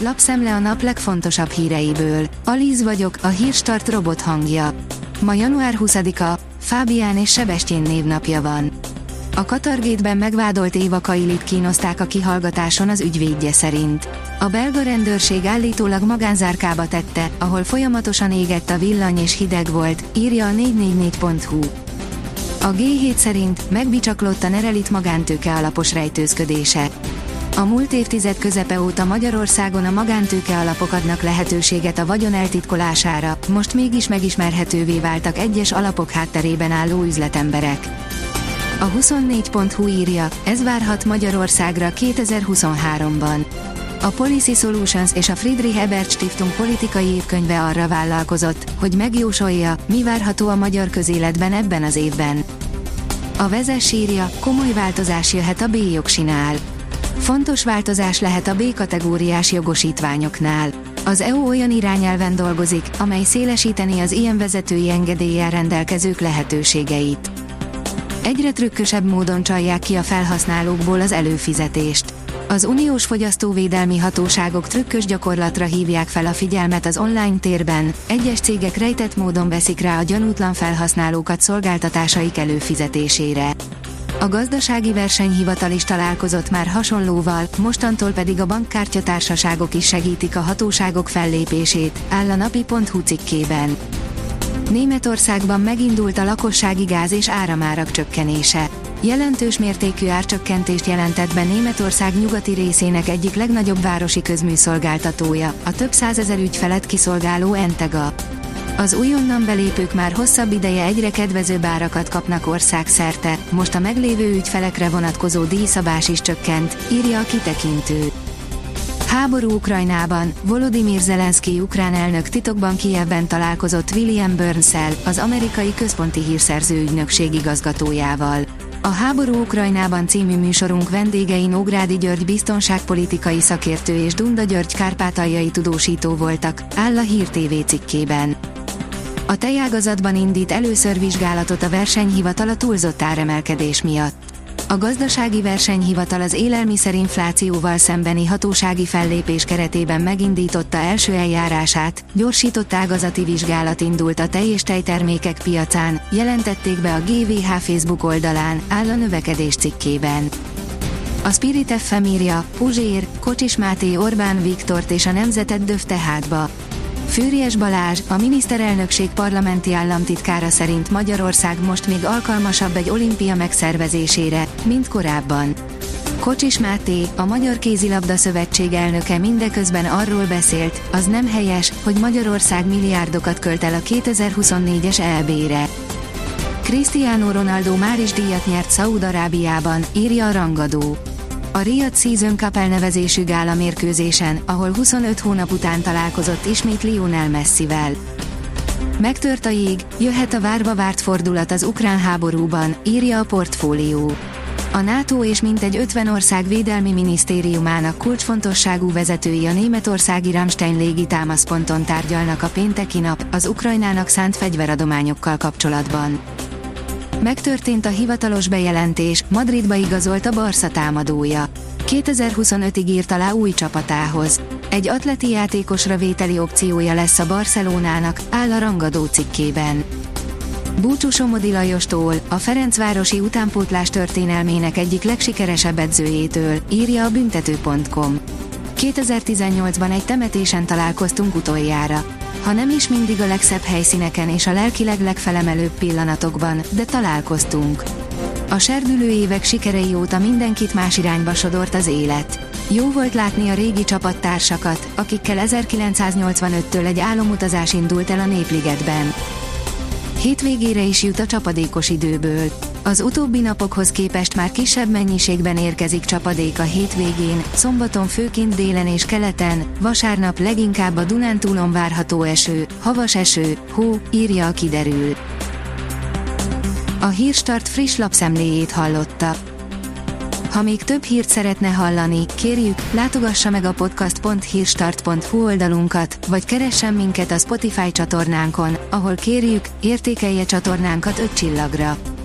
lapszemle a nap legfontosabb híreiből. Alíz vagyok, a hírstart robot hangja. Ma január 20-a, Fábián és Sebestyén névnapja van. A Katargétben megvádolt Éva Kailit kínozták a kihallgatáson az ügyvédje szerint. A belga rendőrség állítólag magánzárkába tette, ahol folyamatosan égett a villany és hideg volt, írja a 444.hu. A G7 szerint megbicsaklott a Nerelit magántőke alapos rejtőzködése. A múlt évtized közepe óta Magyarországon a magántőke alapok adnak lehetőséget a vagyon eltitkolására, most mégis megismerhetővé váltak egyes alapok hátterében álló üzletemberek. A 24.hu írja, ez várhat Magyarországra 2023-ban. A Policy Solutions és a Friedrich Ebert Stiftung politikai évkönyve arra vállalkozott, hogy megjósolja, mi várható a magyar közéletben ebben az évben. A vezes írja, komoly változás jöhet a B-jogsinál. Fontos változás lehet a B-kategóriás jogosítványoknál. Az EU olyan irányelven dolgozik, amely szélesíteni az ilyen vezetői engedéllyel rendelkezők lehetőségeit. Egyre trükkösebb módon csalják ki a felhasználókból az előfizetést. Az uniós fogyasztóvédelmi hatóságok trükkös gyakorlatra hívják fel a figyelmet az online térben, egyes cégek rejtett módon veszik rá a gyanútlan felhasználókat szolgáltatásaik előfizetésére. A gazdasági versenyhivatal is találkozott már hasonlóval, mostantól pedig a bankkártyatársaságok is segítik a hatóságok fellépését, áll a napi.hu cikkében. Németországban megindult a lakossági gáz és áramárak csökkenése. Jelentős mértékű árcsökkentést jelentett be Németország nyugati részének egyik legnagyobb városi közműszolgáltatója, a több százezer ügyfelet kiszolgáló Entega. Az újonnan belépők már hosszabb ideje egyre kedvezőbb árakat kapnak országszerte, most a meglévő ügyfelekre vonatkozó díjszabás is csökkent, írja a kitekintő. Háború Ukrajnában, Volodymyr Zelenszky ukrán elnök titokban Kijevben találkozott William burns az amerikai központi hírszerző ügynökség igazgatójával. A Háború Ukrajnában című műsorunk vendégei Nógrádi György biztonságpolitikai szakértő és Dunda György kárpátaljai tudósító voltak, áll a Hír TV cikkében. A tejágazatban indít először vizsgálatot a versenyhivatal a túlzott áremelkedés miatt. A gazdasági versenyhivatal az élelmiszerinflációval szembeni hatósági fellépés keretében megindította első eljárását, gyorsított ágazati vizsgálat indult a tej és tejtermékek piacán, jelentették be a GVH Facebook oldalán, áll a növekedés cikkében. A Spirit FM írja, Puzsér, Kocsis Máté Orbán Viktort és a nemzetet döfte hátba. Fűries Balázs, a miniszterelnökség parlamenti államtitkára szerint Magyarország most még alkalmasabb egy olimpia megszervezésére, mint korábban. Kocsis Máté, a Magyar Kézilabda Szövetség elnöke mindeközben arról beszélt, az nem helyes, hogy Magyarország milliárdokat költ el a 2024-es EB-re. Cristiano Ronaldo már is díjat nyert Szaúd-Arábiában, írja a rangadó a Riyadh Season Cup elnevezésű gála mérkőzésen, ahol 25 hónap után találkozott ismét Lionel Messivel. Megtört a jég, jöhet a várva várt fordulat az ukrán háborúban, írja a portfólió. A NATO és mintegy 50 ország védelmi minisztériumának kulcsfontosságú vezetői a németországi Ramstein légi támaszponton tárgyalnak a pénteki nap az Ukrajnának szánt fegyveradományokkal kapcsolatban. Megtörtént a hivatalos bejelentés, Madridba igazolt a Barca támadója. 2025-ig írt alá új csapatához. Egy atleti játékosra vételi opciója lesz a Barcelonának, áll a rangadó cikkében. Búcsú Somodi Lajostól, a Ferencvárosi utánpótlás történelmének egyik legsikeresebb edzőjétől, írja a büntető.com. 2018-ban egy temetésen találkoztunk utoljára. Ha nem is mindig a legszebb helyszíneken és a lelkileg legfelemelőbb pillanatokban, de találkoztunk. A serdülő évek sikerei óta mindenkit más irányba sodort az élet. Jó volt látni a régi csapattársakat, akikkel 1985-től egy álomutazás indult el a Népligetben. Hétvégére is jut a csapadékos időből. Az utóbbi napokhoz képest már kisebb mennyiségben érkezik csapadék a hétvégén, szombaton főként délen és keleten, vasárnap leginkább a Dunántúlon várható eső, havas eső, hó, írja a kiderül. A Hírstart friss lapszemléjét hallotta. Ha még több hírt szeretne hallani, kérjük, látogassa meg a podcast.hírstart.hu oldalunkat, vagy keressen minket a Spotify csatornánkon, ahol kérjük, értékelje csatornánkat 5 csillagra.